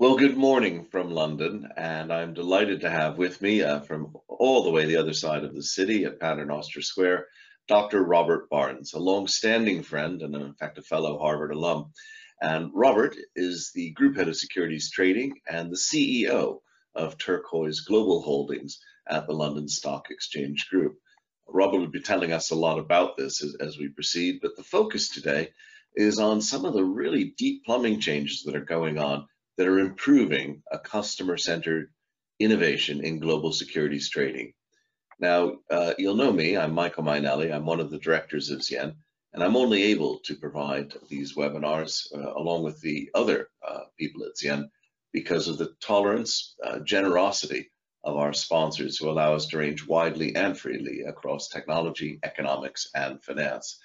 Well, good morning from London, and I'm delighted to have with me uh, from all the way the other side of the city at Paternoster Square, Dr. Robert Barnes, a long-standing friend and in fact a fellow Harvard alum. And Robert is the Group Head of Securities Trading and the CEO of Turquoise Global Holdings at the London Stock Exchange Group. Robert will be telling us a lot about this as, as we proceed, but the focus today is on some of the really deep plumbing changes that are going on that are improving a customer-centered innovation in global securities trading. Now, uh, you'll know me, I'm Michael Mainelli, I'm one of the directors of Z/Yen, and I'm only able to provide these webinars uh, along with the other uh, people at Z/Yen because of the tolerance, uh, generosity of our sponsors who allow us to range widely and freely across technology, economics, and finance.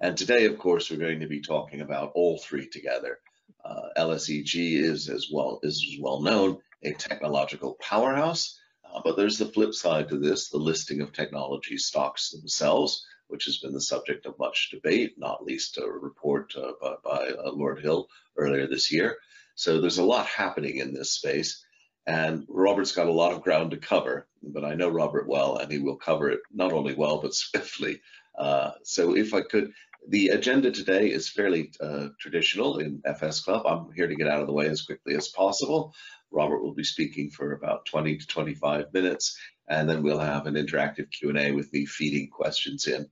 And today, of course, we're going to be talking about all three together. Uh, LSEG is as well is well known a technological powerhouse, uh, but there's the flip side to this: the listing of technology stocks themselves, which has been the subject of much debate, not least a report uh, by, by uh, Lord Hill earlier this year. So there's a lot happening in this space, and Robert's got a lot of ground to cover. But I know Robert well, and he will cover it not only well but swiftly. Uh, so if I could the agenda today is fairly uh, traditional in FS Club. I'm here to get out of the way as quickly as possible. Robert will be speaking for about 20 to 25 minutes, and then we'll have an interactive Q&A with me feeding questions in.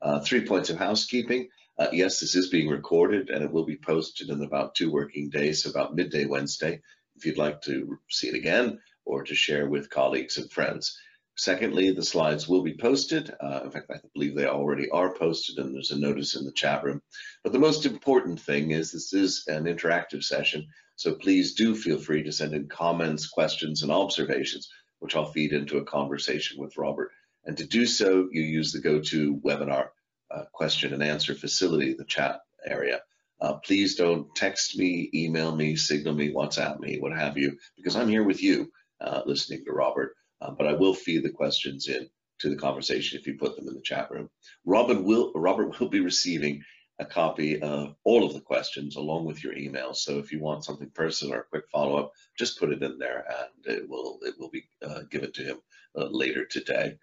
Uh, three points of housekeeping. Uh, yes, this is being recorded and it will be posted in about two working days, so about midday Wednesday, if you'd like to see it again or to share with colleagues and friends. Secondly, the slides will be posted. Uh, in fact, I believe they already are posted and there's a notice in the chat room. But the most important thing is this is an interactive session. So please do feel free to send in comments, questions, and observations, which I'll feed into a conversation with Robert. And to do so, you use the GoToWebinar uh, question and answer facility, the chat area. Uh, please don't text me, email me, signal me, WhatsApp me, what have you, because I'm here with you uh, listening to Robert. Uh, but I will feed the questions in to the conversation if you put them in the chat room. Robin will, Robert will be receiving a copy of all of the questions along with your email. So if you want something personal or a quick follow-up, just put it in there and it will it will be uh, given to him uh, later today.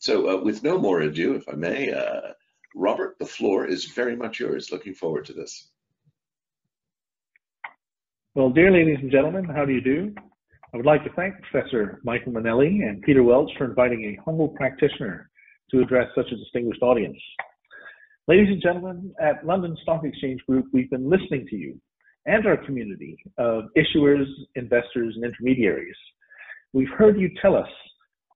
So uh, with no more ado, if I may, uh, Robert, the floor is very much yours. Looking forward to this. Well, dear ladies and gentlemen, how do you do? I would like to thank Professor Michael Mainelli and Peter Welch for inviting a humble practitioner to address such a distinguished audience. Ladies and gentlemen, at London Stock Exchange Group, we've been listening to you and our community of issuers, investors, and intermediaries. We've heard you tell us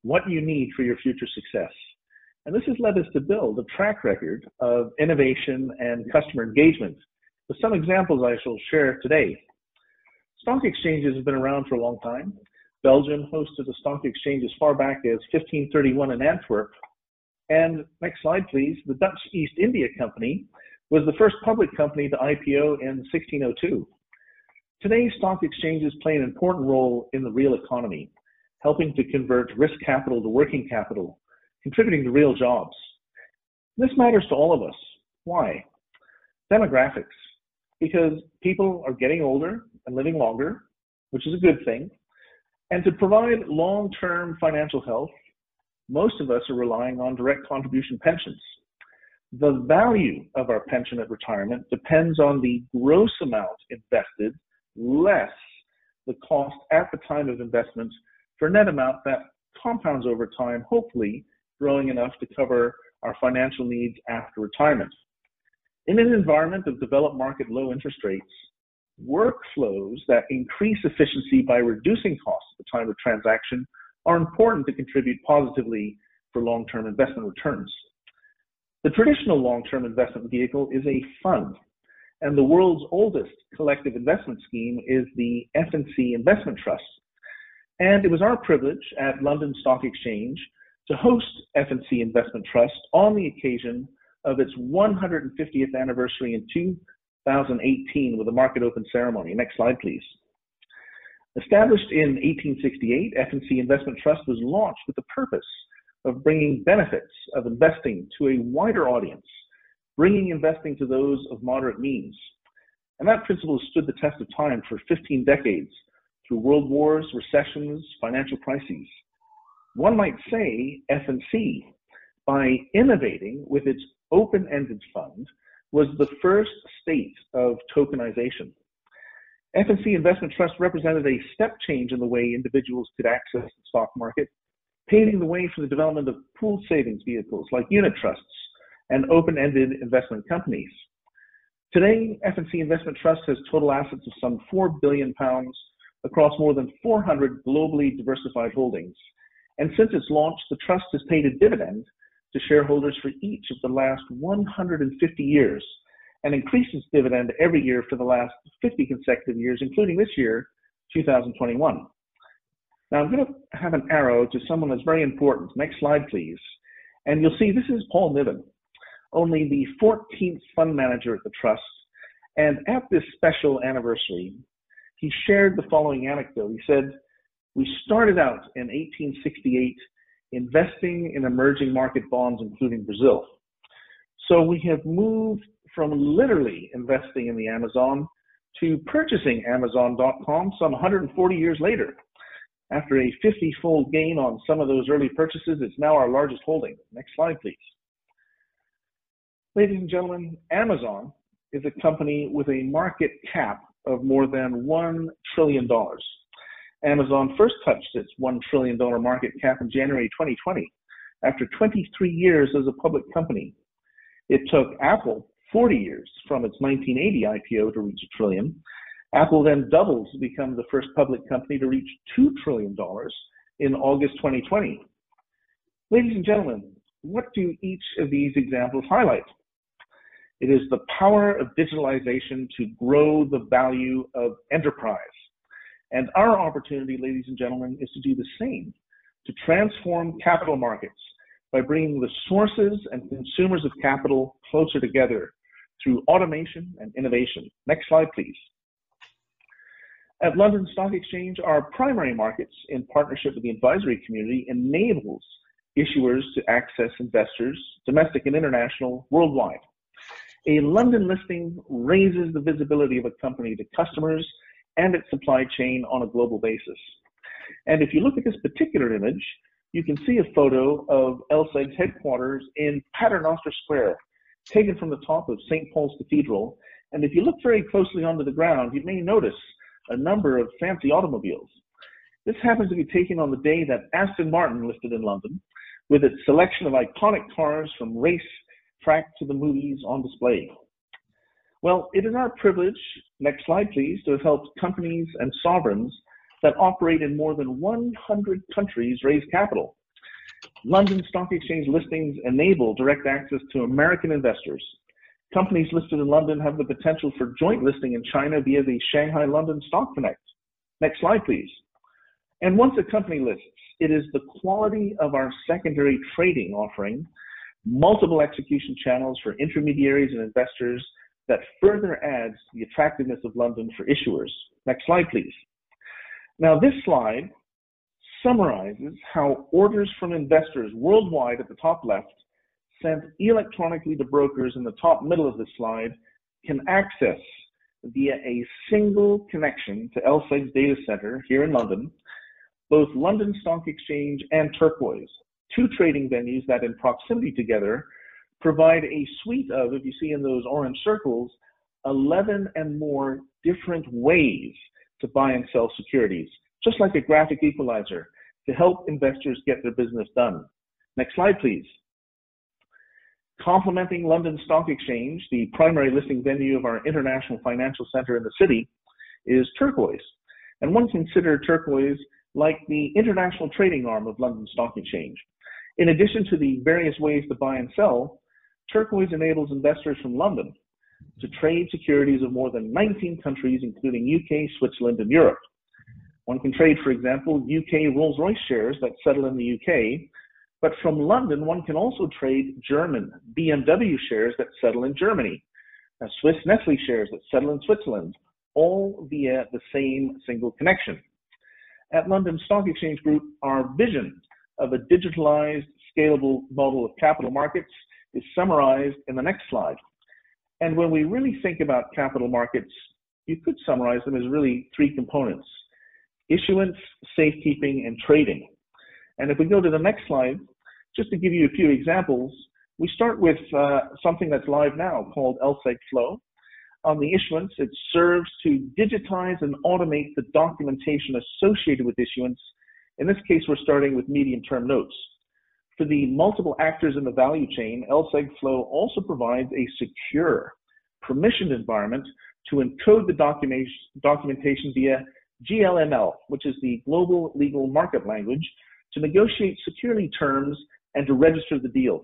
what you need for your future success. And this has led us to build a track record of innovation and customer engagement with some examples I shall share today Stock exchanges have been around for a long time. Belgium hosted a stock exchange as far back as 1531 in Antwerp. And next slide, please. The Dutch East India Company was the first public company to IPO in 1602. Today, stock exchanges play an important role in the real economy, helping to convert risk capital to working capital, contributing to real jobs. This matters to all of us. Why? Demographics. Because people are getting older and living longer, which is a good thing. And to provide long term financial health, most of us are relying on direct contribution pensions. The value of our pension at retirement depends on the gross amount invested less the cost at the time of investment for a net amount that compounds over time, hopefully growing enough to cover our financial needs after retirement. In an environment of developed market low interest rates, workflows that increase efficiency by reducing costs at the time of transaction are important to contribute positively for long-term investment returns. The traditional long-term investment vehicle is a fund, and the world's oldest collective investment scheme is the F&C Investment Trust. And it was our privilege at London Stock Exchange to host F&C Investment Trust on the occasion of its 150th anniversary in 2018 with a market open ceremony. Next slide, please. Established in 1868, F&C Investment Trust was launched with the purpose of bringing benefits of investing to a wider audience, bringing investing to those of moderate means. And that principle stood the test of time for 15 decades, through world wars, recessions, financial crises. One might say F&C, by innovating with its open-ended fund, was the first state of tokenization. F&C Investment Trust represented a step change in the way individuals could access the stock market, paving the way for the development of pooled savings vehicles like unit trusts and open-ended investment companies. Today, F&C Investment Trust has total assets of some 4 billion pounds across more than 400 globally diversified holdings. And since its launch, the trust has paid a dividend to shareholders for each of the last 150 years and increased its dividend every year for the last 50 consecutive years, including this year, 2021. Now I'm going to have an arrow to someone that's very important. Next slide, please. And you'll see this is Paul Niven, only the 14th fund manager at the trust. And at this special anniversary, he shared the following anecdote. He said, We started out in 1868 investing in emerging market bonds, including Brazil. So we have moved from literally investing in the Amazon to purchasing Amazon.com some 140 years later. After a 50 fold gain on some of those early purchases, it's now our largest holding. Next slide, please. Ladies and gentlemen, Amazon is a company with a market cap of more than $1 trillion. Amazon first touched its $1 trillion market cap in January 2020 after 23 years as a public company. It took Apple 40 years from its 1980 IPO to reach a trillion. Apple then doubled to become the first public company to reach $2 trillion in August 2020. Ladies and gentlemen, what do each of these examples highlight? It is the power of digitalization to grow the value of enterprise. And our opportunity, ladies and gentlemen, is to do the same, to transform capital markets by bringing the sources and consumers of capital closer together through automation and innovation. Next slide, please. At London Stock Exchange, our primary markets, in partnership with the advisory community, enables issuers to access investors, domestic and international, worldwide. A London listing raises the visibility of a company to customers and its supply chain on a global basis. And if you look at this particular image, you can see a photo of LSEG's headquarters in Paternoster Square, taken from the top of St. Paul's Cathedral. And if you look very closely onto the ground, you may notice a number of fancy automobiles. This happens to be taken on the day that Aston Martin listed in London, with its selection of iconic cars from race track to the movies on display. Well, it is our privilege, next slide please, to have helped companies and sovereigns that operate in more than 100 countries raise capital. London Stock Exchange listings enable direct access to American investors. Companies listed in London have the potential for joint listing in China via the Shanghai London Stock Connect. Next slide, please. And once a company lists, it is the quality of our secondary trading offering, multiple execution channels for intermediaries and investors that further adds the attractiveness of London for issuers. Next slide, please. Now, this slide summarizes how orders from investors worldwide at the top left, sent electronically to brokers in the top middle of the slide, can access via a single connection to LSEG's data center here in London, both London Stock Exchange and Turquoise, two trading venues that in proximity together provide a suite of, if you see in those orange circles, 11 and more different ways to buy and sell securities, just like a graphic equalizer to help investors get their business done. Next slide, please. Complementing London Stock Exchange, the primary listing venue of our international financial center in the city, is Turquoise. And one consider Turquoise like the international trading arm of London Stock Exchange. In addition to the various ways to buy and sell, Turquoise enables investors from London to trade securities of more than 19 countries, including UK, Switzerland, and Europe. One can trade, for example, UK Rolls Royce shares that settle in the UK, but from London, one can also trade German BMW shares that settle in Germany, Swiss Nestle shares that settle in Switzerland, all via the same single connection. At London Stock Exchange Group, our vision of a digitalized, scalable model of capital markets is summarized in the next slide. And when we really think about capital markets, you could summarize them as really three components. issuance, safekeeping, and trading. And if we go to the next slide, just to give you a few examples, we start with uh, something that's live now called LSEG Flow. On the issuance, it serves to digitize and automate the documentation associated with issuance. In this case, we're starting with medium-term notes. For the multiple actors in the value chain, LSEG Flow also provides a secure, permissioned environment to encode the documentation via GLML, which is the global legal market language, to negotiate securely terms and to register the deal.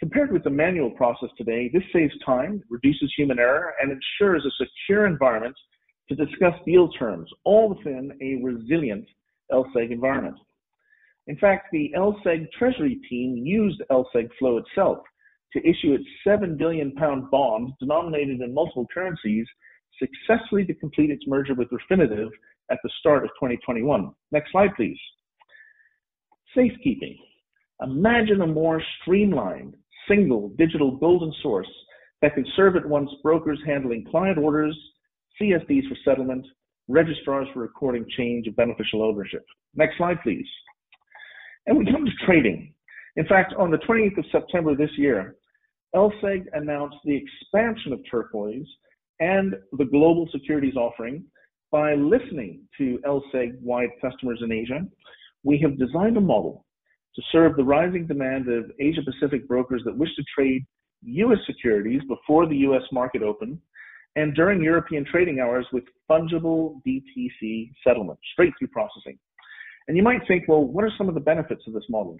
Compared with the manual process today, this saves time, reduces human error, and ensures a secure environment to discuss deal terms, all within a resilient LSEG environment. In fact, the LSEG Treasury team used LSEG Flow itself to issue its 7 billion pound bond denominated in multiple currencies successfully to complete its merger with Refinitiv at the start of 2021. Next slide, please. Safekeeping. Imagine a more streamlined, single digital golden source that can serve at once brokers handling client orders, CSDs for settlement, registrars for recording change of beneficial ownership. Next slide, please. And we come to trading. In fact, on the 28th of September this year, LSEG announced the expansion of Turquoise and the global securities offering by listening to LSEG-wide customers in Asia. We have designed a model to serve the rising demand of Asia Pacific brokers that wish to trade US securities before the US market open and during European trading hours with fungible DTC settlement, straight through processing. And you might think, well, what are some of the benefits of this model?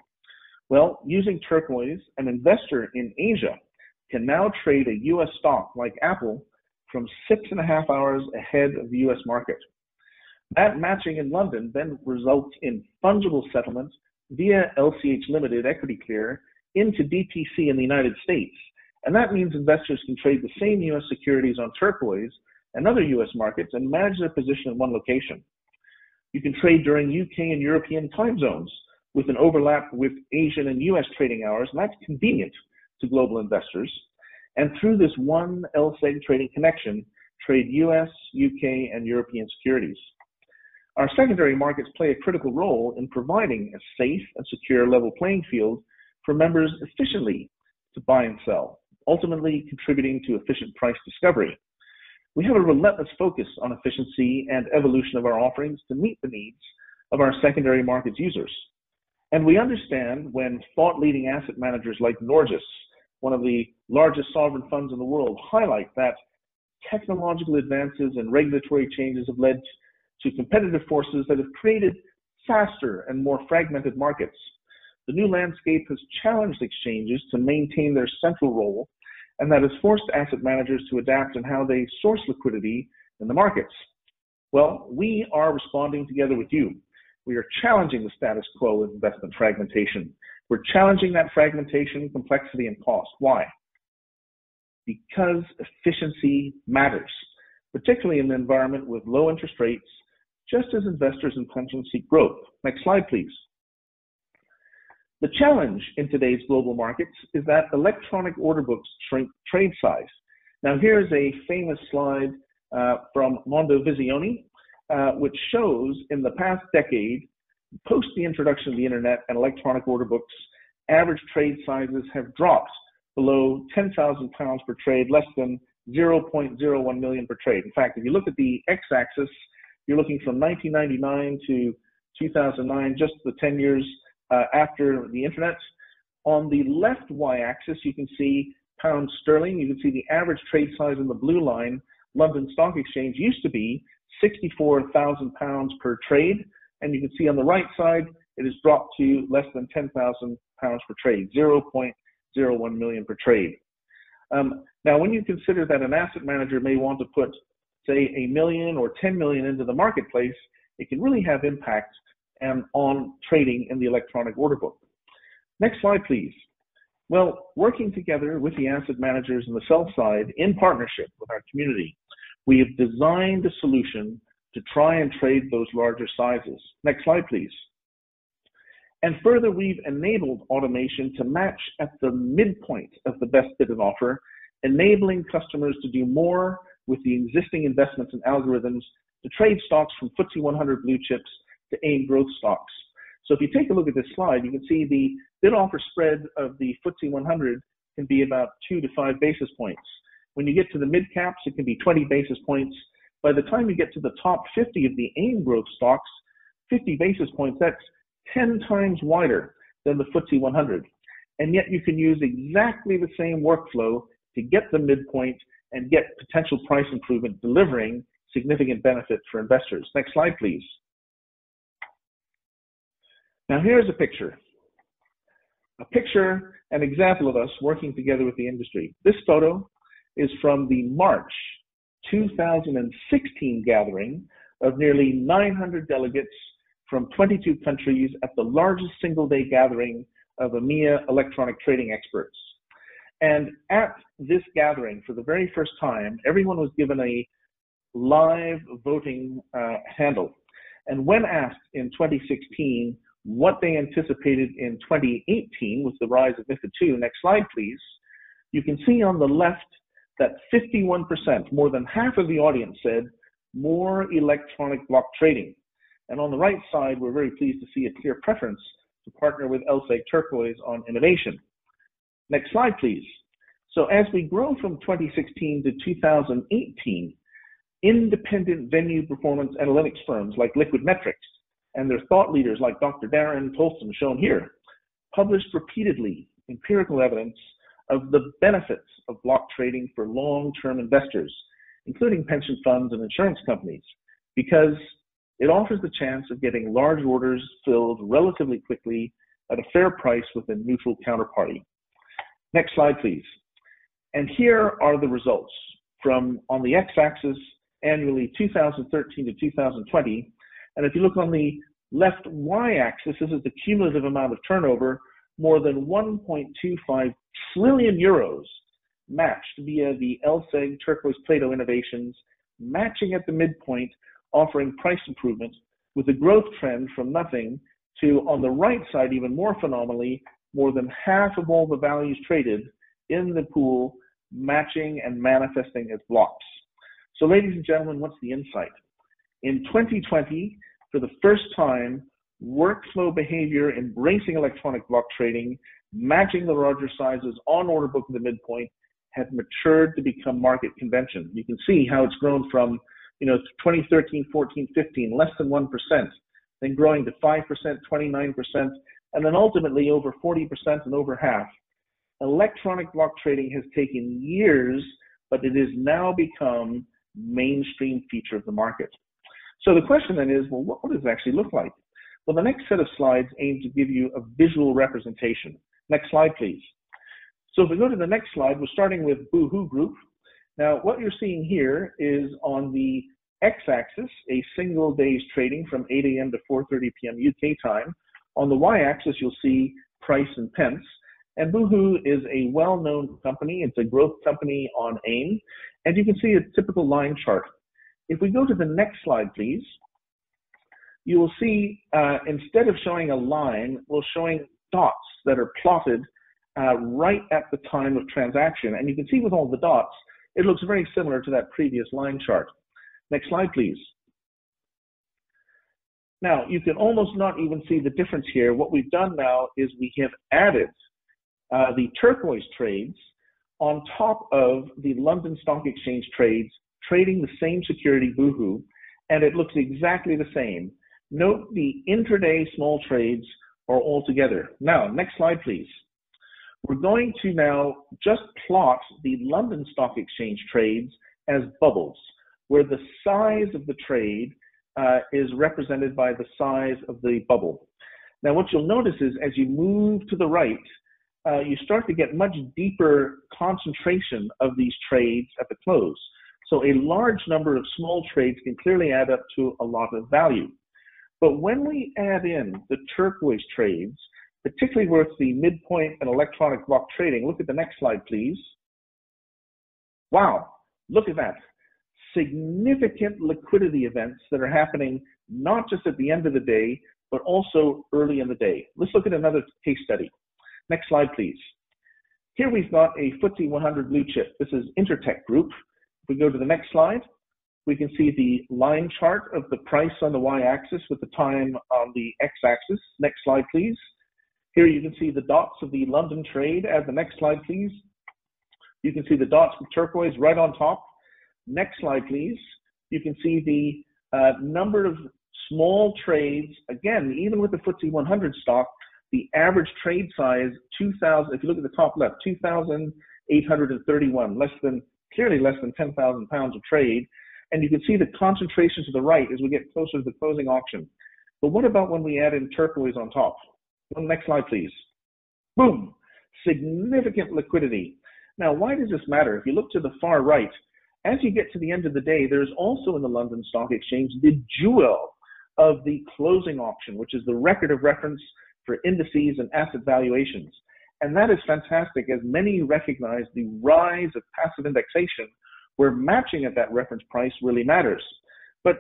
Well, using Turquoise, an investor in Asia can now trade a US stock like Apple from six and a half hours ahead of the US market. That matching in London then results in fungible settlement via LCH Limited Equity Clear into DTC in the United States. And that means investors can trade the same US securities on Turquoise and other US markets and manage their position in one location. You can trade during UK and European time zones with an overlap with Asian and US trading hours, and that's convenient to global investors. And through this one LSEG trading connection, trade US, UK, and European securities. Our secondary markets play a critical role in providing a safe and secure level playing field for members efficiently to buy and sell, ultimately contributing to efficient price discovery. We have a relentless focus on efficiency and evolution of our offerings to meet the needs of our secondary markets users. And we understand when thought leading asset managers like Norges, one of the largest sovereign funds in the world, highlight that technological advances and regulatory changes have led to competitive forces that have created faster and more fragmented markets. The new landscape has challenged exchanges to maintain their central role, and that has forced asset managers to adapt in how they source liquidity in the markets. Well, we are responding together with you. We are challenging the status quo of investment fragmentation. We're challenging that fragmentation, complexity, and cost. Why? Because efficiency matters, particularly in an environment with low interest rates just as investors and pensions seek growth. Next slide, please. The challenge in today's global markets is that electronic order books shrink trade size. Now, here's a famous slide uh, from Mondo Visione, uh, which shows in the past decade, post the introduction of the internet and electronic order books, average trade sizes have dropped below 10,000 pounds per trade, less than 0.01 million per trade. In fact, if you look at the x-axis, you're looking from 1999 to 2009, just the 10 years uh, after the internet. On the left y-axis, you can see pound sterling. You can see the average trade size in the blue line. London Stock Exchange used to be 64,000 pounds per trade, and you can see on the right side it has dropped to less than 10,000 pounds per trade, 0.01 million per trade. Um, now, when you consider that an asset manager may want to put say a million or 10 million into the marketplace, it can really have impact um, on trading in the electronic order book. Next slide, please. Well, working together with the asset managers and the sell side in partnership with our community, we have designed a solution to try and trade those larger sizes. Next slide, please. And further, we've enabled automation to match at the midpoint of the best bid and offer, enabling customers to do more with the existing investments and algorithms to trade stocks from FTSE 100 blue chips to AIM growth stocks. So if you take a look at this slide, you can see the bid offer spread of the FTSE 100 can be about two to five basis points. When you get to the mid caps, it can be 20 basis points. By the time you get to the top 50 of the AIM growth stocks, 50 basis points, that's 10 times wider than the FTSE 100. And yet you can use exactly the same workflow to get the midpoint and get potential price improvement, delivering significant benefit for investors. Next slide, please. Now here's a picture. A picture, an example of us working together with the industry. This photo is from the March 2016 gathering of nearly 900 delegates from 22 countries at the largest single day gathering of EMEA electronic trading experts. And at this gathering, for the very first time, everyone was given a live voting uh, handle. And when asked in 2016 what they anticipated in 2018 with the rise of MiFID II, next slide please, you can see on the left that 51%, more than half of the audience said more electronic block trading. And on the right side, we're very pleased to see a clear preference to partner with LSEG Turquoise on innovation. Next slide, please. So as we grow from 2016 to 2018, independent venue performance analytics firms like LiquidMetrix and their thought leaders like Dr. Darren Toulson, shown here, published repeatedly empirical evidence of the benefits of block trading for long-term investors, including pension funds and insurance companies, because it offers the chance of getting large orders filled relatively quickly at a fair price with a neutral counterparty. Next slide, please. And here are the results from on the x-axis annually 2013 to 2020. And if you look on the left y-axis, this is the cumulative amount of turnover, more than 1.25 trillion euros matched via the LSEG Turquoise Plato innovations, matching at the midpoint, offering price improvement with a growth trend from nothing to, on the right side, even more phenomenally, more than half of all the values traded in the pool matching and manifesting as blocks. So ladies and gentlemen, what's the insight? In 2020, for the first time, workflow behavior embracing electronic block trading, matching the larger sizes on order book at the midpoint, had matured to become market convention. You can see how it's grown from, you know, 2013, 14, 15, less than 1%, then growing to 5%, 29%, and then ultimately over 40% and over half. Electronic block trading has taken years, but it has now become mainstream feature of the market. So the question then is, well, what, does it actually look like? Well, the next set of slides aim to give you a visual representation. Next slide, please. So if we go to the next slide, we're starting with Boohoo Group. Now, what you're seeing here is on the x-axis, a single day's trading from 8 a.m. to 4.30 p.m. UK time. On the y-axis, you'll see price and pence. And Boohoo is a well-known company. It's a growth company on AIM. And you can see a typical line chart. If we go to the next slide, please, you will see uh, instead of showing a line, we're showing dots that are plotted uh, right at the time of transaction. And you can see with all the dots, it looks very similar to that previous line chart. Next slide, please. Now, you can almost not even see the difference here. What we've done now is we have added uh, the turquoise trades on top of the London Stock Exchange trades, trading the same security Boohoo, and it looks exactly the same. Note the intraday small trades are all together. Now, next slide, please. We're going to now just plot the London Stock Exchange trades as bubbles, where the size of the trade uh, is represented by the size of the bubble. Now, what you'll notice is as you move to the right, uh, you start to get much deeper concentration of these trades at the close. So a large number of small trades can clearly add up to a lot of value. But when we add in the turquoise trades, particularly with the midpoint and electronic block trading, look at the next slide, please. Wow, look at that. Significant liquidity events that are happening not just at the end of the day, but also early in the day. Let's look at another case study. Next slide, please. Here we've got a FTSE 100 blue chip. This is Intertek Group. We go to the next slide, we can see the line chart of the price on the y-axis with the time on the x-axis. Next slide, please. Here you can see the dots of the London trade. Add the next slide, please. You can see the dots with turquoise right on top. Next slide, please. You can see the uh, number of small trades. Again, even with the FTSE 100 stock, the average trade size 2,000. If you look at the top left, 2,831, less than clearly less than 10,000 pounds of trade. And you can see the concentration to the right as we get closer to the closing auction. But what about when we add in turquoise on top? Well, next slide, please. Boom! Significant liquidity. Now, why does this matter? If you look to the far right, as you get to the end of the day, there's also in the London Stock Exchange the jewel of the closing auction, which is the record of reference for indices and asset valuations. And that is fantastic as many recognize the rise of passive indexation where matching at that reference price really matters. But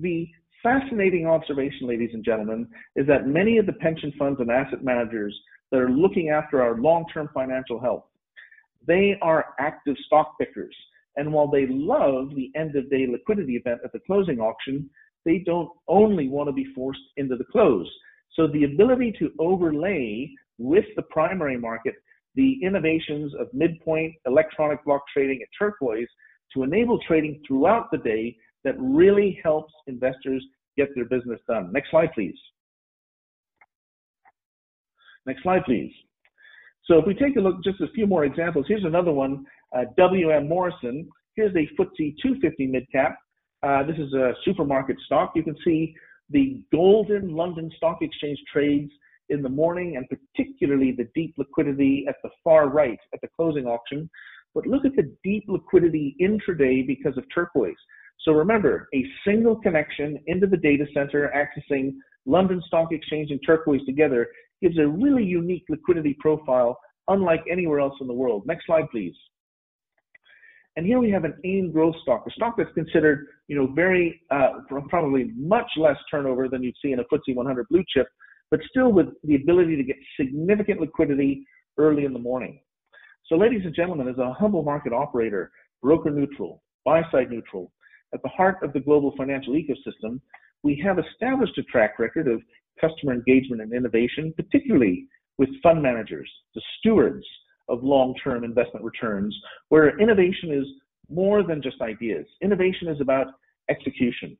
the fascinating observation, ladies and gentlemen, is that many of the pension funds and asset managers that are looking after our long-term financial health, they are active stock pickers. And while they love the end of day liquidity event at the closing auction, they don't only want to be forced into the close. So the ability to overlay with the primary market the innovations of midpoint electronic block trading at turquoise to enable trading throughout the day that really helps investors get their business done. Next slide, please. Next slide, please. So if we take a look, just a few more examples. Here's another one, uh, WM Morrison. Here's a FTSE 250 mid-cap. Uh, this is a supermarket stock. You can see the golden London Stock Exchange trades in the morning and particularly the deep liquidity at the far right at the closing auction. But look at the deep liquidity intraday because of turquoise. So remember, a single connection into the data center accessing London Stock Exchange and turquoise together gives a really unique liquidity profile unlike anywhere else in the world. Next slide, please. And here we have an AIM growth stock, a stock that's considered, you know, very, uh, probably much less turnover than you'd see in a FTSE 100 blue chip, but still with the ability to get significant liquidity early in the morning. So ladies and gentlemen, as a humble market operator, broker neutral, buy side neutral, at the heart of the global financial ecosystem, we have established a track record of customer engagement and innovation, particularly with fund managers, the stewards of long-term investment returns, where innovation is more than just ideas. Innovation is about execution.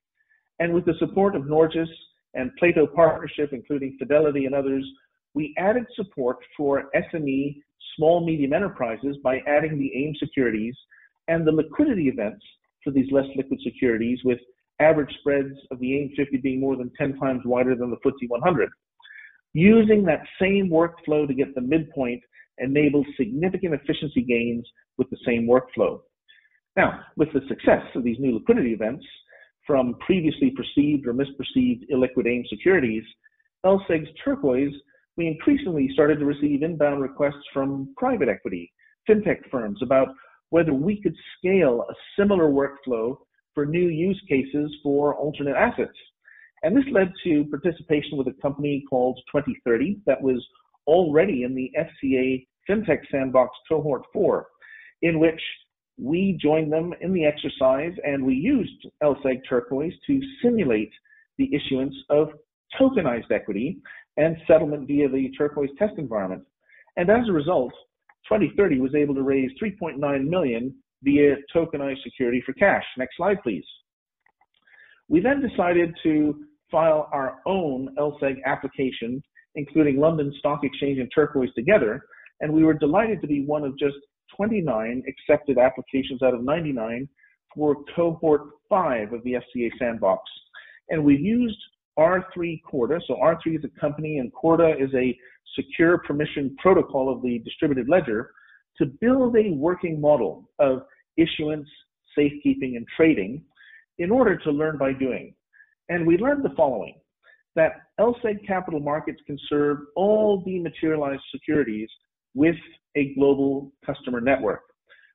And with the support of Norges and Plato Partnership, including Fidelity and others, we added support for SME small medium enterprises by adding the AIM securities and the liquidity events for these less liquid securities with average spreads of the AIM 50 being more than 10 times wider than the FTSE 100. Using that same workflow to get the midpoint enables significant efficiency gains with the same workflow. Now, with the success of these new liquidity events from previously perceived or misperceived illiquid AIM securities, LSEG's Turquoise, we increasingly started to receive inbound requests from private equity, fintech firms about whether we could scale a similar workflow for new use cases for alternate assets. And this led to participation with a company called 2030 that was already in the FCA FinTech Sandbox Cohort 4, in which we joined them in the exercise and we used LSEG Turquoise to simulate the issuance of tokenized equity and settlement via the Turquoise test environment. And as a result, 2030 was able to raise 3.9 million via tokenized security for cash. Next slide, please. We then decided to file our own LSEG application, including London Stock Exchange and Turquoise together, and we were delighted to be one of just 29 accepted applications out of 99 for cohort 5 of the FCA sandbox. And we used R3 Corda. So R3 is a company and Corda is a secure permission protocol of the distributed ledger to build a working model of issuance, safekeeping, and trading in order to learn by doing. And we learned the following, that LSEG capital markets can serve all dematerialized securities with a global customer network.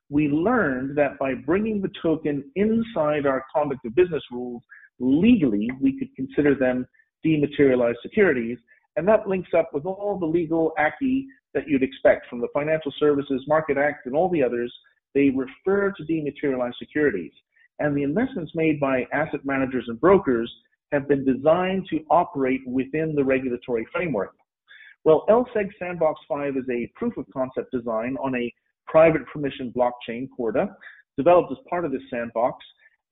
We learned that by bringing the token inside our conduct of business rules, legally we could consider them dematerialized securities, and that links up with all the legal acquis that you'd expect from the Financial Services Market Act and all the others. They refer to dematerialized securities. and the investments made by asset managers and brokers have been designed to operate within the regulatory framework. Well, LSEG Sandbox 5 is a proof of concept design on a private permission blockchain, Corda, developed as part of this sandbox.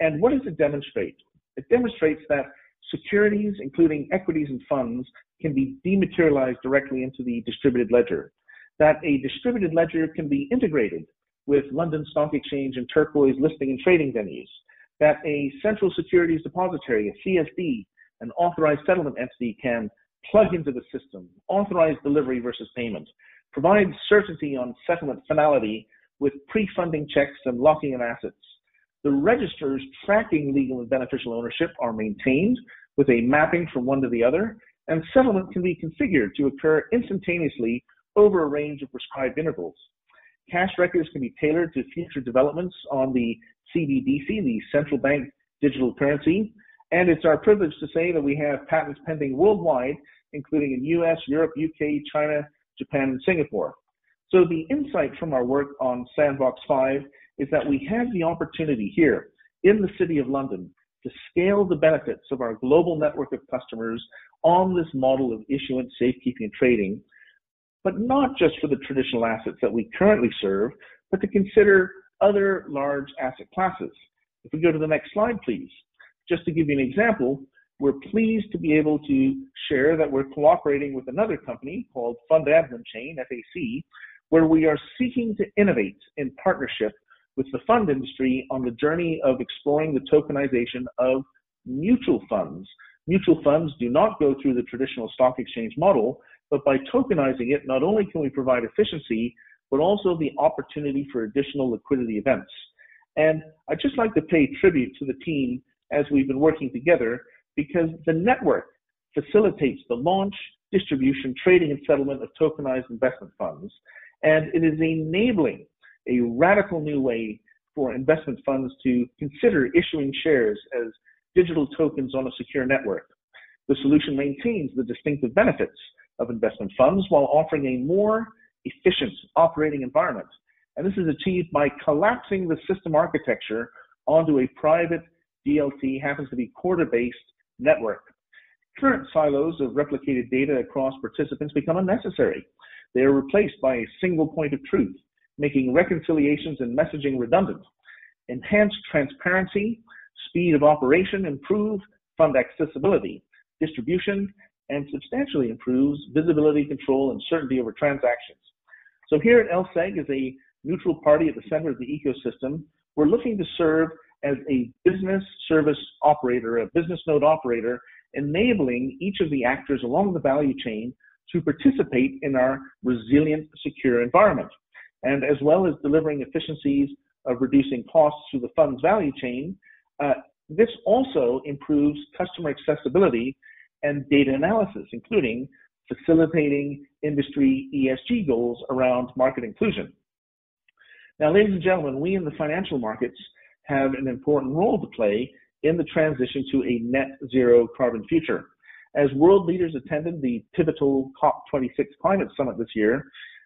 And what does it demonstrate? It demonstrates that securities, including equities and funds, can be dematerialized directly into the distributed ledger. That a distributed ledger can be integrated with London Stock Exchange and Turquoise listing and trading venues. That a central securities depository, a CSD, an authorized settlement entity can plug into the system, authorize delivery versus payment, provide certainty on settlement finality with pre-funding checks and locking of assets. The registers tracking legal and beneficial ownership are maintained with a mapping from one to the other, and settlement can be configured to occur instantaneously over a range of prescribed intervals. Cash records can be tailored to future developments on the CBDC, the central bank digital currency, and it's our privilege to say that we have patents pending worldwide, including in US, Europe, UK, China, Japan, and Singapore. So the insight from our work on Sandbox 5 is that we have the opportunity here in the City of London to scale the benefits of our global network of customers on this model of issuance, safekeeping, and trading, but not just for the traditional assets that we currently serve, but to consider other large asset classes. If we go to the next slide, please. Just to give you an example, we're pleased to be able to share that we're cooperating with another company called Fund Admin Chain, FAC, where we are seeking to innovate in partnership with the fund industry on the journey of exploring the tokenization of mutual funds. Mutual funds do not go through the traditional stock exchange model, but by tokenizing it, not only can we provide efficiency, but also the opportunity for additional liquidity events. And I'd just like to pay tribute to the team as we've been working together because the network facilitates the launch, distribution, trading, and settlement of tokenized investment funds. And it is enabling a radical new way for investment funds to consider issuing shares as digital tokens on a secure network. The solution maintains the distinctive benefits of investment funds while offering a more efficient operating environment. And this is achieved by collapsing the system architecture onto a private DLT, happens to be Corda-based network. Current silos of replicated data across participants become unnecessary. They are replaced by a single point of truth, making reconciliations and messaging redundant. Enhanced transparency, speed of operation, improve fund accessibility, distribution, and substantially improves visibility, control, and certainty over transactions. So here at LSEG, as a neutral party at the center of the ecosystem, we're looking to serve as a business service operator, a business node operator, enabling each of the actors along the value chain to participate in our resilient, secure environment. And as well as delivering efficiencies of reducing costs through the fund's value chain, uh, this also improves customer accessibility and data analysis, including facilitating industry ESG goals around market inclusion. Now, ladies and gentlemen, we in the financial markets have an important role to play in the transition to a net zero carbon future. As world leaders attended the pivotal COP26 climate summit this year,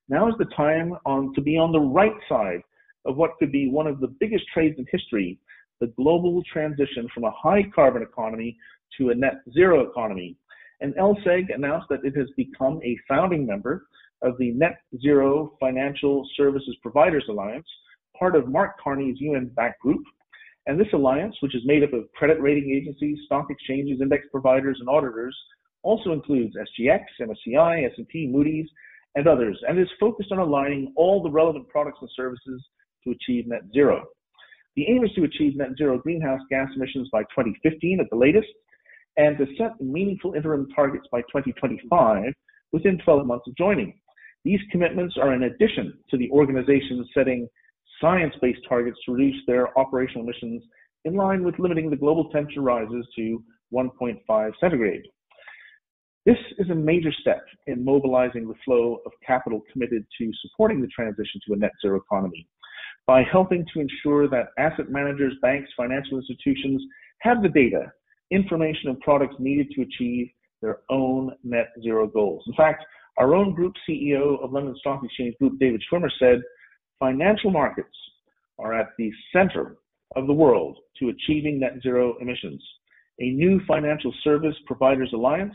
now is the time on, to be on the right side of what could be one of the biggest trades in history, the global transition from a high carbon economy to a net zero economy. And LSEG announced that it has become a founding member of the Net Zero Financial Services Providers Alliance, part of Mark Carney's UN-backed group. And this alliance, which is made up of credit rating agencies, stock exchanges, index providers, and auditors, also includes SGX, MSCI, S&P, Moody's, and others, and is focused on aligning all the relevant products and services to achieve net zero. The aim is to achieve net zero greenhouse gas emissions by 2015 at the latest, and to set meaningful interim targets by 2025 within 12 months of joining. These commitments are in addition to the organizations setting science-based targets to reduce their operational emissions in line with limiting the global temperature rises to 1.5 centigrade. This is a major step in mobilizing the flow of capital committed to supporting the transition to a net zero economy by helping to ensure that asset managers, banks, financial institutions have the data, information, and products needed to achieve their own net zero goals. In fact, our own group CEO of London Stock Exchange Group, David Schwimmer, said, financial markets are at the center of the world to achieving net zero emissions. A new financial service providers alliance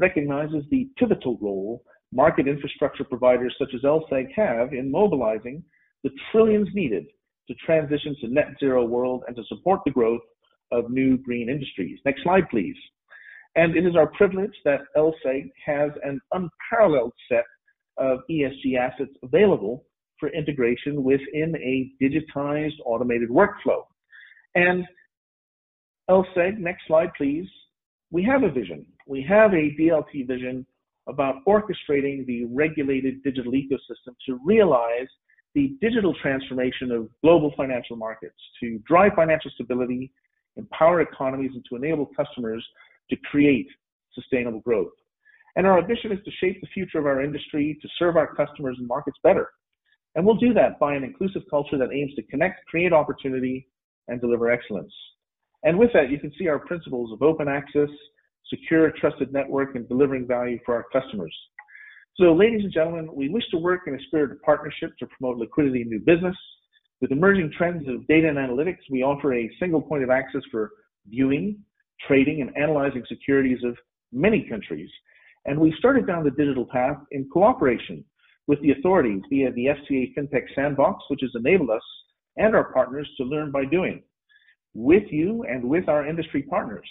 recognizes the pivotal role market infrastructure providers such as LSEG have in mobilizing the trillions needed to transition to net zero world and to support the growth of new green industries. Next slide, please. And it is our privilege that LSEG has an unparalleled set of ESG assets available for integration within a digitized automated workflow. And LSEG, next slide, please. We have a vision. We have a DLT vision about orchestrating the regulated digital ecosystem to realize the digital transformation of global financial markets to drive financial stability, empower economies, and to enable customers to create sustainable growth. And our ambition is to shape the future of our industry to serve our customers and markets better. And we'll do that by an inclusive culture that aims to connect, create opportunity, and deliver excellence. And with that, you can see our principles of open access, secure, trusted network, and delivering value for our customers. So, ladies and gentlemen, we wish to work in a spirit of partnership to promote liquidity in new business. With emerging trends of data and analytics, we offer a single point of access for viewing, trading, and analyzing securities of many countries. And we started down the digital path in cooperation with the authorities via the FCA FinTech Sandbox, which has enabled us and our partners to learn by doing. With you and with our industry partners,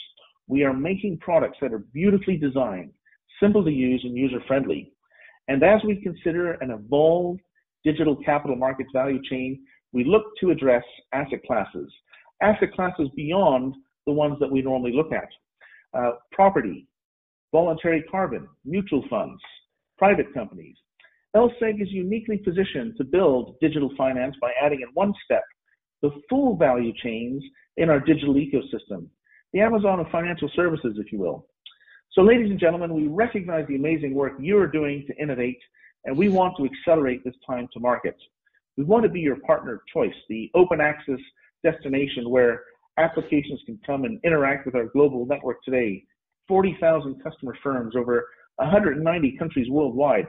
we are making products that are beautifully designed, simple to use, and user friendly. And as we consider an evolved digital capital markets value chain, we look to address asset classes, asset classes beyond the ones that we normally look at. Uh, property, voluntary carbon, mutual funds, private companies. LSEG is uniquely positioned to build digital finance by adding in one step the full value chains in our digital ecosystem, the Amazon of financial services, if you will. So, ladies and gentlemen, we recognize the amazing work you are doing to innovate, and we want to accelerate this time to market. We want to be your partner of choice, the open access destination where applications can come and interact with our global network today. 40,000 customer firms over 190 countries worldwide.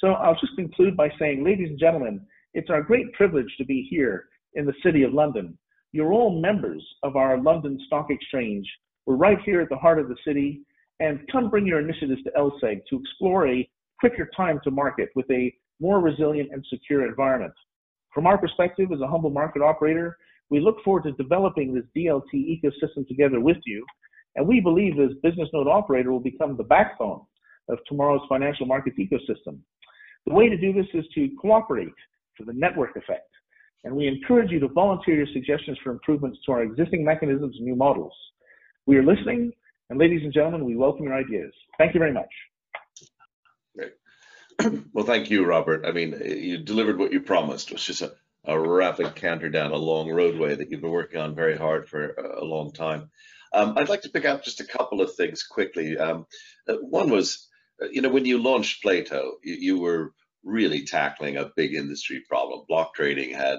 So I'll just conclude by saying, ladies and gentlemen, it's our great privilege to be here in the City of London. You're all members of our London Stock Exchange. We're right here at the heart of the city, and come bring your initiatives to LSEG to explore a quicker time to market with a more resilient and secure environment. From our perspective as a humble market operator, we look forward to developing this DLT ecosystem together with you, and we believe this business node operator will become the backbone of tomorrow's financial markets ecosystem. The way to do this is to cooperate for the network effect, and we encourage you to volunteer your suggestions for improvements to our existing mechanisms and new models. We are listening and ladies and gentlemen, we welcome your ideas. Thank you very much. Great. Well, thank you, Robert. I mean, you delivered what you promised, which is a, a rapid canter down a long roadway that you've been working on very hard for a long time. Um, I'd like to pick up just a couple of things quickly. Um, uh, one was, you know, when you launched Plato, you, you, were really tackling a big industry problem. Block trading had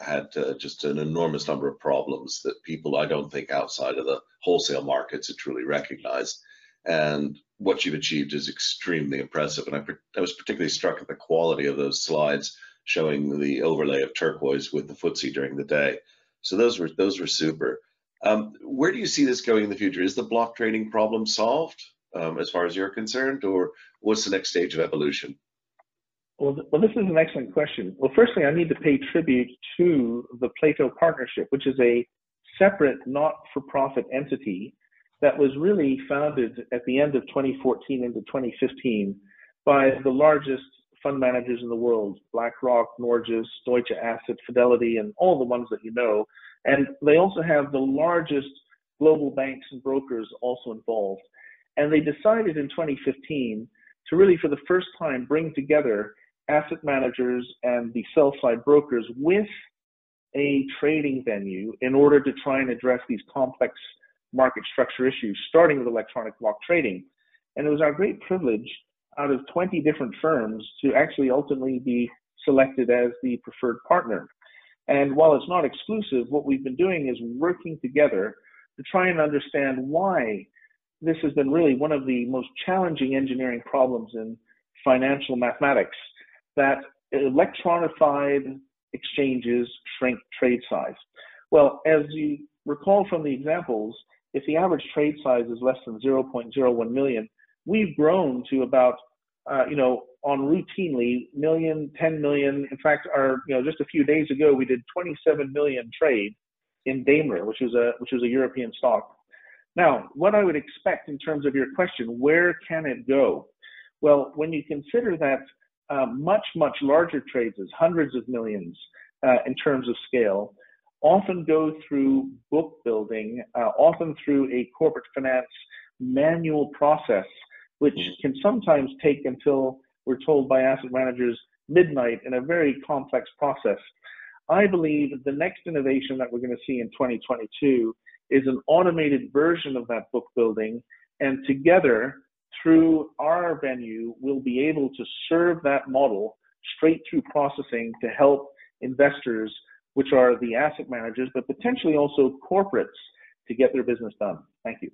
had uh, just an enormous number of problems that people I don't think outside of the wholesale markets had truly recognized. And what you've achieved is extremely impressive. And I, I was particularly struck at the quality of those slides showing the overlay of turquoise with the FTSE during the day. So those were those were super. Um, where do you see this going in the future? Is the block trading problem solved um, as far as you're concerned, or what's the next stage of evolution? Well, well, this is an excellent question. Well, firstly, I need to pay tribute to the Plato Partnership, which is a separate not-for-profit entity that was really founded at the end of 2014 into 2015 by the largest fund managers in the world, BlackRock, Norges, Deutsche Asset, Fidelity, and all the ones that you know. And they also have the largest global banks and brokers also involved. And they decided in 2015 to really, for the first time, bring together asset managers and the sell side brokers with a trading venue in order to try and address these complex market structure issues, starting with electronic block trading. And it was our great privilege out of 20 different firms to actually ultimately be selected as the preferred partner. And while it's not exclusive, what we've been doing is working together to try and understand why this has been really one of the most challenging engineering problems in financial mathematics that electronified exchanges shrink trade size. Well, as you recall from the examples, if the average trade size is less than 0.01 million, we've grown to about, uh, you know, on routinely million, 10 million. In fact, our, you know, just a few days ago, we did 27 million trade in Daimler, which is a which is a European stock. Now, what I would expect in terms of your question, where can it go? Well, when you consider that uh, much much larger trades, as hundreds of millions uh, in terms of scale, often go through book building, uh, often through a corporate finance manual process, which mm-hmm. can sometimes take until we're told by asset managers midnight in a very complex process. I believe the next innovation that we're going to see in 2022 is an automated version of that book building. And together, through our venue, we'll be able to serve that model straight through processing to help investors, which are the asset managers, but potentially also corporates to get their business done. Thank you.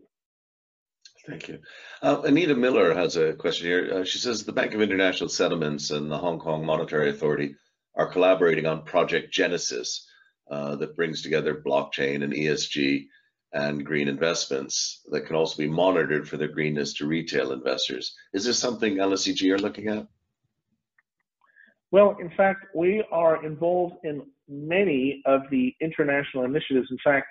Thank you. Uh, Anita Miller has a question here. Uh, she says the Bank of International Settlements and the Hong Kong Monetary Authority are collaborating on Project Genesis uh, that brings together blockchain and ESG and green investments that can also be monitored for their greenness to retail investors. Is this something LSEG are looking at? Well, in fact, we are involved in many of the international initiatives. In fact,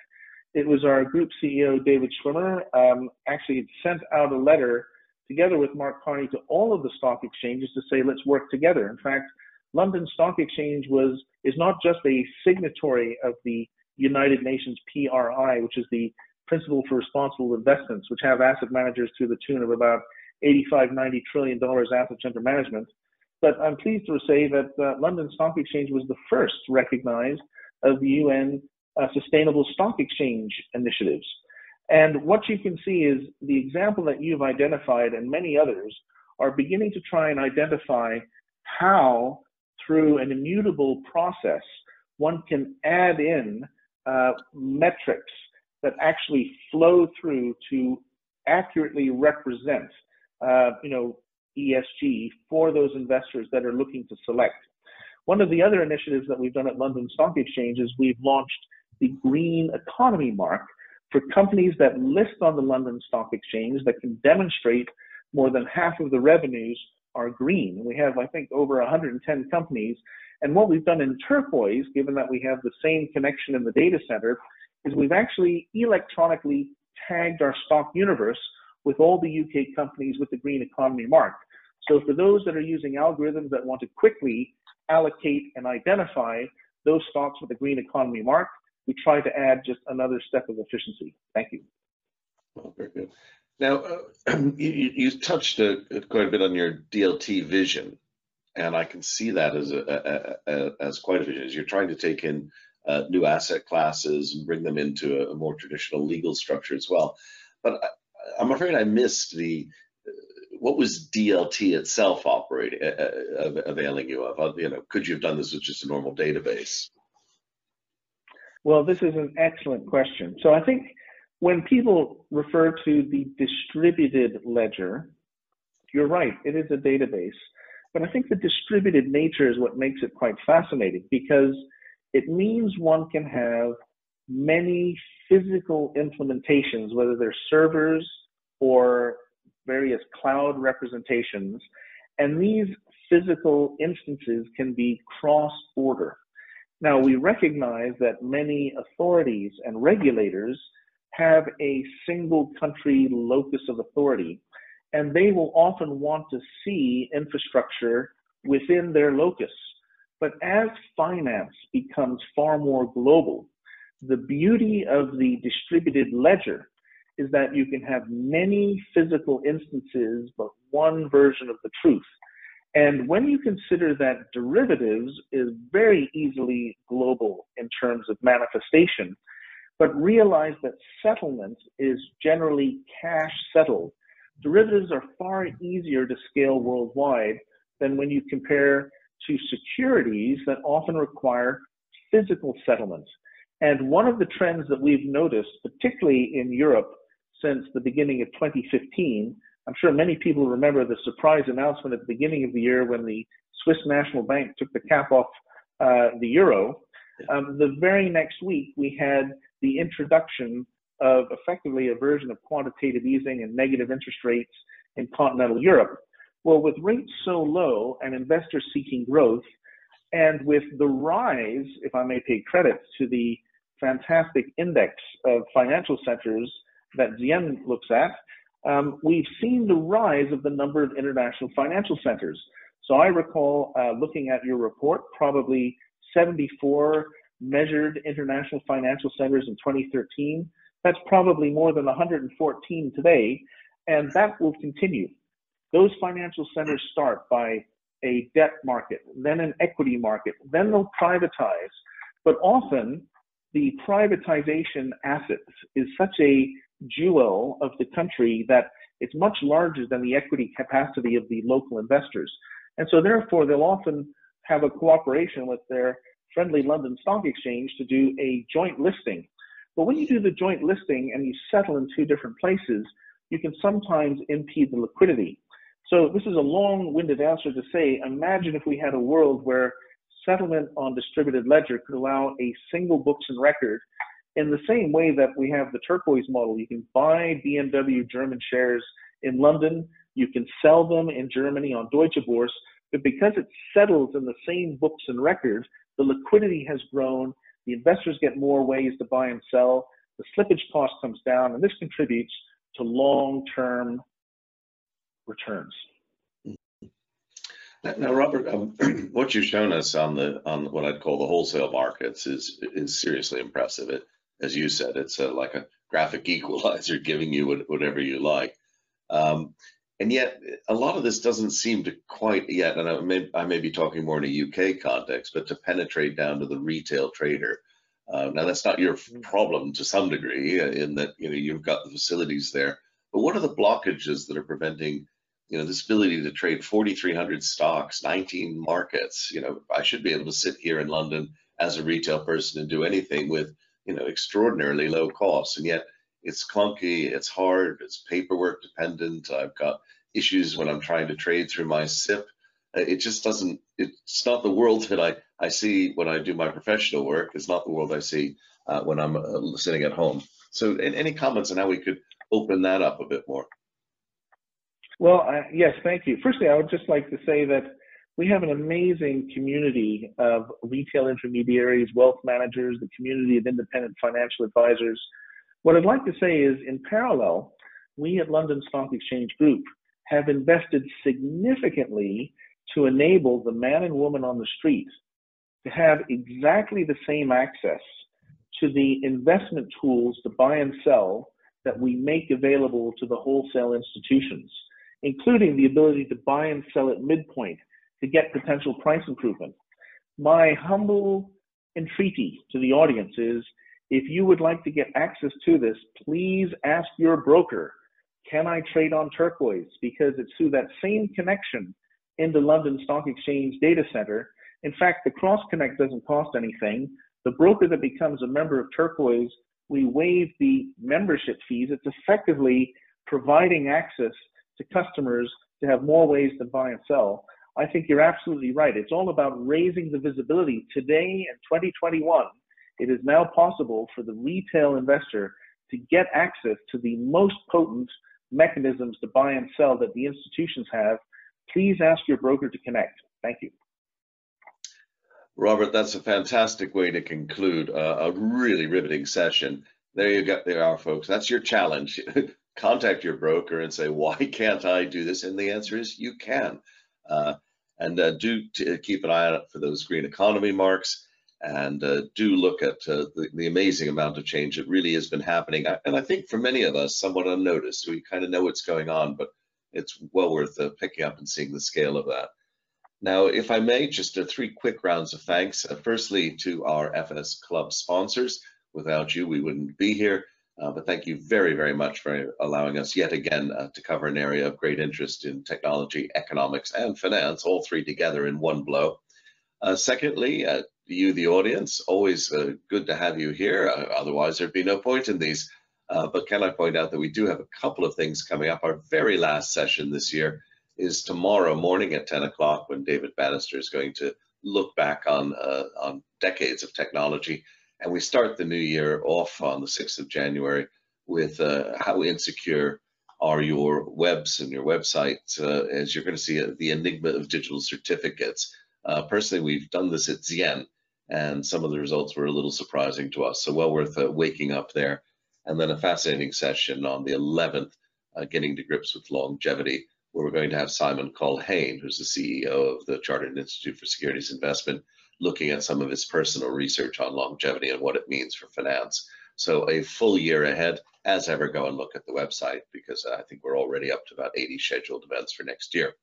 it was our group CEO, David Schwimmer, um, actually sent out a letter together with Mark Carney to all of the stock exchanges to say, let's work together. In fact, London Stock Exchange was is not just a signatory of the United Nations PRI, which is the Principle for Responsible Investments, which have asset managers to the tune of about 85, 90 trillion dollars assets under management. But I'm pleased to say that uh, London Stock Exchange was the first recognized of the UN uh, Sustainable Stock Exchange initiatives. And what you can see is the example that you've identified and many others are beginning to try and identify how through an immutable process, one can add in uh, metrics that actually flow through to accurately represent, uh, you know, ESG for those investors that are looking to select. One of the other initiatives that we've done at London Stock Exchange is we've launched the Green Economy Mark for companies that list on the London Stock Exchange that can demonstrate more than half of the revenues are green. We have, I think, over 110 companies. And what we've done in Turquoise, given that we have the same connection in the data center, is we've actually electronically tagged our stock universe with all the UK companies with the green economy mark. So for those that are using algorithms that want to quickly allocate and identify those stocks with the green economy mark, we try to add just another step of efficiency. Thank you. Very good. Now, uh, you, you, touched uh, quite a bit on your DLT vision, and I can see that as a, a, a as quite a vision. As you're trying to take in uh, new asset classes and bring them into a, more traditional legal structure as well. But I, am afraid I missed the what was DLT itself operating uh, uh availing you of? You know, could you have done this with just a normal database? Well, this is an excellent question. So I think when people refer to the distributed ledger, you're right, it is a database. But I think the distributed nature is what makes it quite fascinating because it means one can have many physical implementations, whether they're servers or various cloud representations, and these physical instances can be cross border. Now, we recognize that many authorities and regulators have a single country locus of authority, and they will often want to see infrastructure within their locus. But as finance becomes far more global, the beauty of the distributed ledger is that you can have many physical instances, but one version of the truth. And when you consider that derivatives is very easily global in terms of manifestation, but realize that settlement is generally cash settled. Derivatives are far easier to scale worldwide than when you compare to securities that often require physical settlements. And one of the trends that we've noticed, particularly in Europe since the beginning of 2015, I'm sure many people remember the surprise announcement at the beginning of the year when the Swiss National Bank took the cap off uh, the euro Um, the very next week, we had the introduction of effectively a version of quantitative easing and negative interest rates in continental Europe. Well, with rates so low and investors seeking growth, and with the rise, if I may pay credit to the fantastic index of financial centers that Z/Yen looks at, um, we've seen the rise of the number of international financial centers. So I recall uh, looking at your report, probably 74 measured international financial centers in 2013. That's probably more than 114 today, and that will continue. Those financial centers start by a debt market, then an equity market, then they'll privatize. But often, the privatization assets is such a jewel of the country that it's much larger than the equity capacity of the local investors. And so therefore they'll often have a cooperation with their friendly London Stock Exchange to do a joint listing. But when you do the joint listing and you settle in two different places, you can sometimes impede the liquidity. So this is a long-winded answer to say, imagine if we had a world where settlement on distributed ledger could allow a single books and record in the same way that we have the turquoise model. You can buy BMW German shares in London, you can sell them in Germany on Deutsche Börse, but because it settles in the same books and records, the liquidity has grown, the investors get more ways to buy and sell, the slippage cost comes down, and this contributes to long-term returns. Now, Robert, um, what you've shown us on the on what I'd call the wholesale markets is is seriously impressive. It as you said, it's a, like a graphic equalizer giving you whatever you like. Um, and yet, a lot of this doesn't seem to quite yet, and I may, I may be talking more in a UK context, but to penetrate down to the retail trader. Uh, now, that's not your mm. problem to some degree, uh, in that you know you've got the facilities there. But what are the blockages that are preventing, you know, this ability to trade 4,300 stocks, 19 markets? You know, I should be able to sit here in London as a retail person and do anything with you know, extraordinarily low costs. And yet it's clunky, it's hard, it's paperwork dependent. I've got issues when I'm trying to trade through my SIPP. Uh, it just doesn't, it's not the world that I, I see when I do my professional work. It's not the world I see uh, when I'm uh, sitting at home. So any comments on how we could open that up a bit more? Well, uh, yes, thank you. Firstly, I would just like to say that we have an amazing community of retail intermediaries, wealth managers, the community of independent financial advisors. What I'd like to say is, in parallel, we at London Stock Exchange Group have invested significantly to enable the man and woman on the street to have exactly the same access to the investment tools to buy and sell that we make available to the wholesale institutions, including the ability to buy and sell at midpoint to get potential price improvement. My humble entreaty to the audience is if you would like to get access to this, please ask your broker, can I trade on turquoise? Because it's through that same connection in the London Stock Exchange data center. In fact, the cross connect doesn't cost anything. The broker that becomes a member of turquoise, we waive the membership fees. It's effectively providing access to customers to have more ways to buy and sell. I think you're absolutely right. It's all about raising the visibility. Today in 2021, it is now possible for the retail investor to get access to the most potent mechanisms to buy and sell that the institutions have. Please ask your broker to connect. Thank you. Robert, that's a fantastic way to conclude a, a really riveting session. There you go. There are, folks. That's your challenge. Contact your broker and say, why can't I do this? And the answer is you can. Uh, and uh, do keep an eye out for those green economy marks and uh, do look at uh, the, the, amazing amount of change that really has been happening. And I think for many of us, somewhat unnoticed, we kind of know what's going on, but it's well worth uh, picking up and seeing the scale of that. Now, if I may, just uh, three quick rounds of thanks. firstly, to our FS Club sponsors. Without you, we wouldn't be here. Uh, but thank you very, very much for allowing us yet again uh, to cover an area of great interest in technology, economics, and finance, all three together in one blow. Uh, secondly, uh, you, the audience, always uh, good to have you here. Uh, otherwise, there'd be no point in these. but can I point out that we do have a couple of things coming up. Our very last session this year is tomorrow morning at 10 o'clock when David Bannister is going to look back on, uh, on decades of technology. And we start the new year off on the 6th of January with uh, how insecure are your webs and your websites, uh, as you're going to see uh, the enigma of digital certificates. Uh, personally, we've done this at Z/Yen, and some of the results were a little surprising to us. So well worth uh, waking up there. And then a fascinating session on the 11th, uh, getting to grips with longevity, where we're going to have Simon Culhane, who's the CEO of the Chartered Institute for Securities Investment, looking at some of his personal research on longevity and what it means for finance. So a full year ahead. As ever, go and look at the website because I think we're already up to about 80 scheduled events for next year.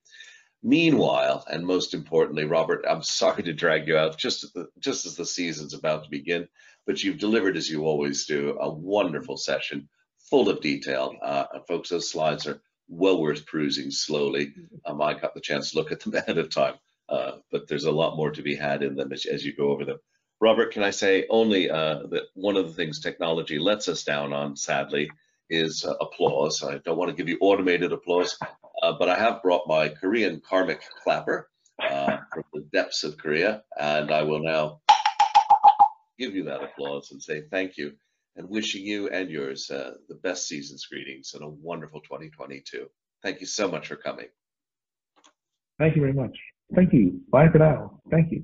Meanwhile, and most importantly, Robert, I'm sorry to drag you out just the, just as the season's about to begin, but you've delivered as you always do a wonderful session full of detail. Uh, folks, those slides are well worth perusing slowly. Um, I got the chance to look at them ahead of time, uh, but there's a lot more to be had in them as, as you go over them. Robert, can I say only uh, that one of the things technology lets us down on, sadly, is uh, applause. I don't want to give you automated applause, uh, but I have brought my Korean karmic clapper uh, from the depths of Korea, and I will now give you that applause and say thank you, and wishing you and yours uh, the best season's greetings and a wonderful 2022. Thank you so much for coming. Thank you very much. Thank you. Bye for now. Thank you.